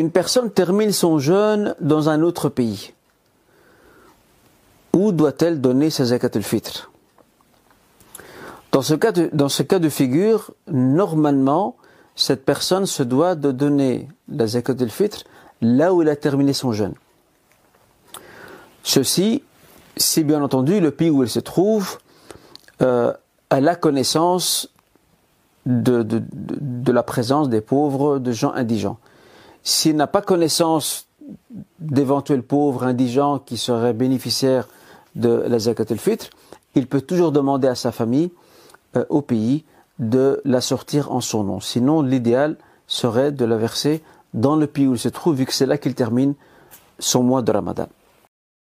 Une personne termine son jeûne dans un autre pays. Où doit-elle donner sa zakat al-fitr? Dans ce, cas de, figure, normalement, cette personne se doit de donner la zakat al-fitr là où elle a terminé son jeûne. Ceci, si bien entendu le pays où elle se trouve euh, a la connaissance de, la présence des pauvres, de gens indigents. S'il n'a pas connaissance d'éventuels pauvres indigents qui seraient bénéficiaires de la zakat al-fitr, il peut toujours demander à sa famille, euh, au pays, de la sortir en son nom. Sinon, l'idéal serait de la verser dans le pays où il se trouve, vu que c'est là qu'il termine son mois de Ramadan.